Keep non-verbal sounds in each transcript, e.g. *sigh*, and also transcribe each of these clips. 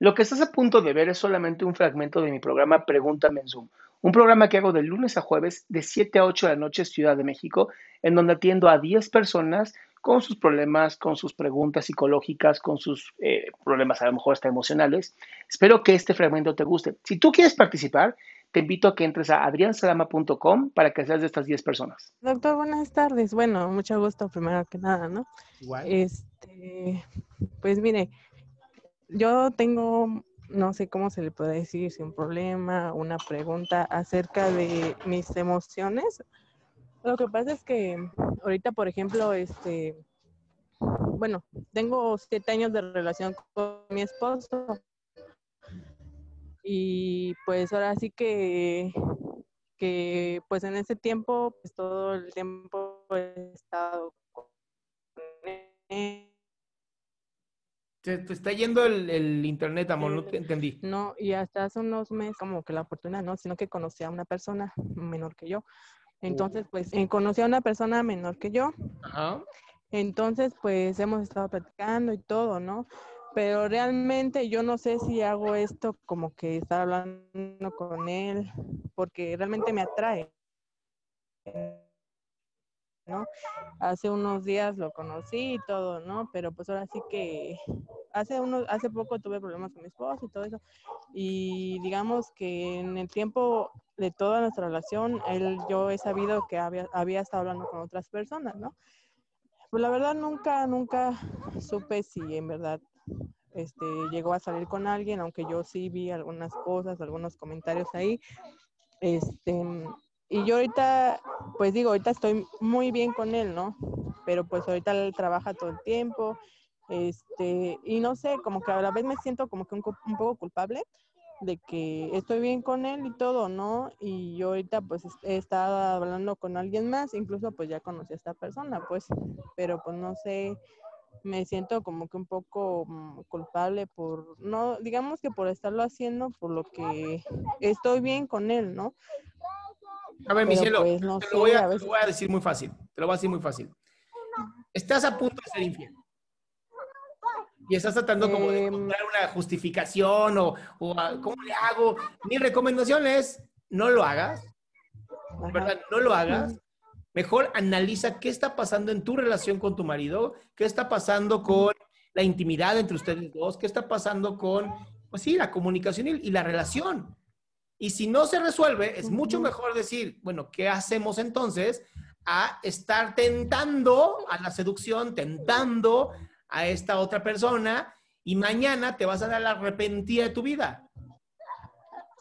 Lo que estás a punto de ver es solamente un fragmento de mi programa Pregúntame en Zoom, un programa que hago de lunes a jueves de 7 a 8 de la noche Ciudad de México, en donde atiendo a 10 personas con sus problemas, con sus preguntas psicológicas, con sus eh, problemas a lo mejor hasta emocionales. Espero que este fragmento te guste. Si tú quieres participar, te invito a que entres a adriansalama.com para que seas de estas 10 personas. Doctor, buenas tardes. Bueno, mucho gusto primero que nada, ¿no? Igual. Este, pues mire, yo tengo, no sé cómo se le puede decir, si un problema, una pregunta acerca de mis emociones. Lo que pasa es que ahorita, por ejemplo, este, bueno, tengo siete años de relación con mi esposo y pues ahora sí que, que pues en ese tiempo, pues todo el tiempo he estado Te, está yendo el, internet, amor, no te entendí. No, y hasta hace unos meses como que la oportunidad, no, sino que conocí a una persona menor que yo. Entonces, pues, eh, conocí a una persona menor que yo. Ajá. Entonces, pues, hemos estado platicando y todo, ¿no? pero realmente yo no sé si hago esto como que estar hablando con él, porque realmente me atrae. ¿No? Hace unos días lo conocí y todo, ¿no? Pero pues ahora sí que hace unos, hace poco tuve problemas con mi esposo y todo eso. Y digamos que en el tiempo de toda nuestra relación, él, yo he sabido que había, había estado hablando con otras personas, ¿no? Pues la verdad nunca, nunca supe si en verdad este, llegó a salir con alguien, aunque yo sí vi algunas cosas, algunos comentarios ahí. Este, y yo ahorita, pues digo, ahorita estoy muy bien con él, ¿no? Pero pues ahorita él trabaja todo el tiempo, este, y no sé, como que a la vez me siento como que un, un poco culpable de que estoy bien con él y todo, ¿no? Y yo ahorita pues he estado hablando con alguien más, incluso pues ya conocí a esta persona, pues, pero pues no sé, me siento como que un poco mm, culpable por, no, digamos que por estarlo haciendo, por lo que estoy bien con él, ¿no? A ver, mi cielo, pues, te, lo voy a, decir muy fácil, te lo voy a decir muy fácil. Estás a punto de ser infiel. Y estás tratando como de em. encontrar una justificación o, o ¿cómo le hago? Mi recomendación es, no lo hagas, ¿verdad? No lo hagas Mejor analiza qué está pasando en tu relación con tu marido, qué está pasando con la intimidad entre ustedes dos, qué está pasando con, pues sí, la comunicación y, la relación. Y si no se resuelve, es mucho mejor decir, bueno, ¿qué hacemos entonces? A estar tentando a la seducción, tentando a esta otra persona y mañana te vas a dar la arrepentida de tu vida.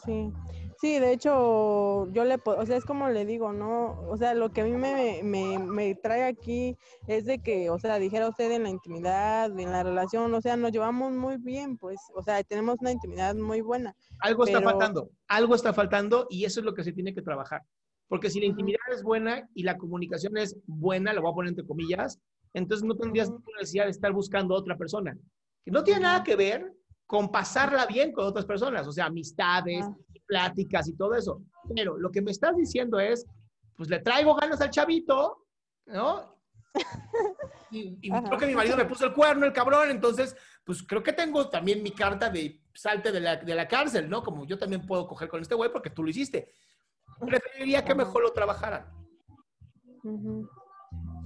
Sí. Sí, de hecho, yo le, o sea, es como le digo, ¿no? O sea, lo que a mí me, me, me, trae aquí es de que, o sea, dijera usted en la intimidad, en la relación, o sea, nos llevamos muy bien, pues, o sea, tenemos una intimidad muy buena. Algo está faltando, algo está faltando y eso es lo que se tiene que trabajar. Porque si la intimidad es buena y la comunicación es buena, lo voy a poner entre comillas, entonces no tendrías necesidad de estar buscando a otra persona. Que no tiene nada que ver con pasarla bien con otras personas, o sea, amistades, pláticas y todo eso. Pero lo que me estás diciendo es, pues le traigo ganas al chavito, ¿no? *laughs* Y, creo que mi marido me puso el cuerno, el cabrón, entonces, pues creo que tengo también mi carta de salte de la, de la cárcel, ¿no? Como yo también puedo coger con este güey porque tú lo hiciste. Preferiría que mejor lo trabajaran.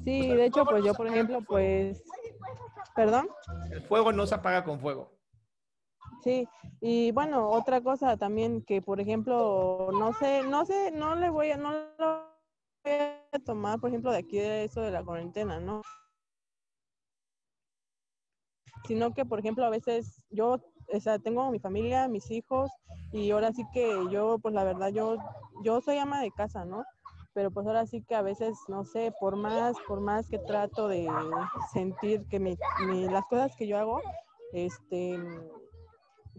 Sí, de hecho, pues yo, por ejemplo, pues... ¿Perdón? El fuego no se apaga con fuego. Sí, y bueno, otra cosa también que, por ejemplo, no sé, no sé, no le voy a, no lo voy a tomar, por ejemplo, de aquí de eso de la cuarentena, ¿no? Sino que, por ejemplo, a veces yo, o sea, tengo mi familia, mis hijos, y ahora sí que yo, pues la verdad, yo, yo soy ama de casa, ¿no? Pero pues ahora sí que a veces, no sé, por más, por más que trato de sentir que mi, las cosas que yo hago, este,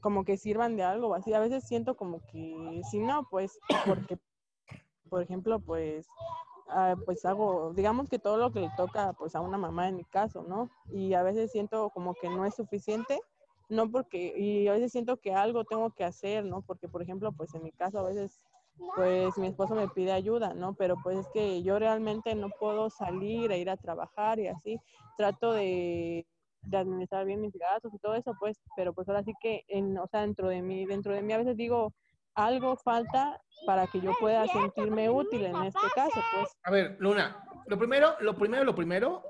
como que sirvan de algo así. A veces siento como que si no, pues porque, por ejemplo, pues, ah, pues hago, digamos que todo lo que le toca pues a una mamá en mi caso, ¿no? Y a veces siento como que no es suficiente, no porque, y a veces siento que algo tengo que hacer, ¿no? Porque, por ejemplo, pues en mi caso a veces pues mi esposo me pide ayuda, ¿no? Pero pues es que yo realmente no puedo salir a ir a trabajar y así. Trato de de administrar bien mis gastos y todo eso, pues, pero pues ahora sí que, en, o sea, dentro de mí, dentro de mí a veces digo, algo falta para que yo pueda sentirme útil en este caso, pues. A ver, Luna, lo primero, lo primero, lo primero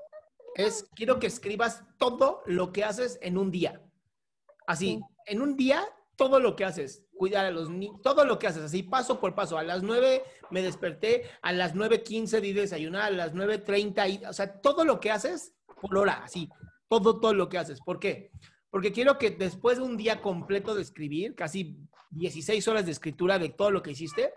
es, quiero que escribas todo lo que haces en un día. Así, en un día, todo lo que haces, cuidar a los niños, todo lo que haces, así paso por paso. A las 9 me desperté, a las 9.15 di desayunar, a las 9.30, o sea, todo lo que haces por hora, así, todo, todo lo que haces. ¿Por qué? Porque quiero que después de un día completo de escribir, casi 16 horas de escritura de todo lo que hiciste,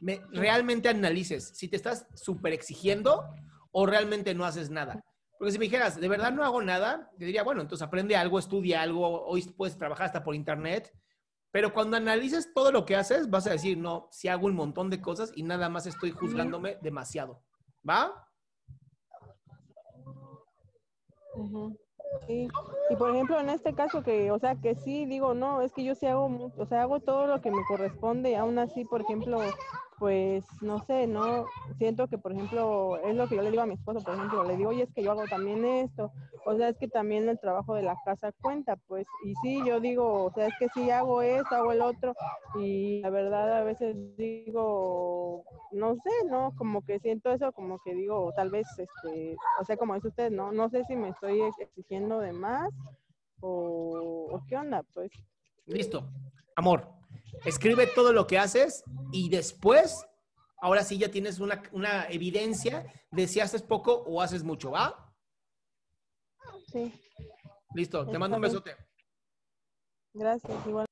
me, realmente analices si te estás súper exigiendo o realmente no haces nada. Porque si me dijeras, de verdad no hago nada, te diría, bueno, entonces aprende algo, estudia algo, hoy puedes trabajar hasta por internet. Pero cuando analices todo lo que haces, vas a decir, no, si hago un montón de cosas y nada más estoy juzgándome demasiado. ¿Va? Sí. Y por ejemplo, en este caso que, o sea, que sí digo, no, es que yo sí hago, o sea, hago todo lo que me corresponde, aún así, por ejemplo, pues no sé, no siento que, por ejemplo, es lo que yo le digo a mi esposo, por ejemplo, le digo, oye, es que yo hago también esto, o sea, es que también el trabajo de la casa cuenta, pues, y sí, yo digo, o sea, es que sí hago esto, hago el otro, y la verdad a veces digo, no sé, ¿no? Como que siento eso, como que digo, tal vez, este, o sea, como dice usted, no, no sé si me estoy exigiendo de más o, o qué onda, pues. Listo, amor, escribe todo lo que haces y después, ahora sí ya tienes una, evidencia de si haces poco o haces mucho, ¿va? Sí. Listo, te mando un besote. Gracias, igual.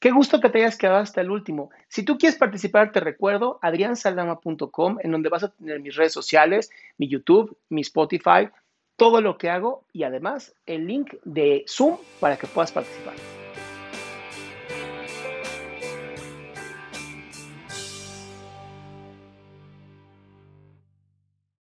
Qué gusto que te hayas quedado hasta el último. Si tú quieres participar, te recuerdo adriansaldama.com, en donde vas a tener mis redes sociales, mi YouTube, mi Spotify, todo lo que hago y además el link de Zoom para que puedas participar.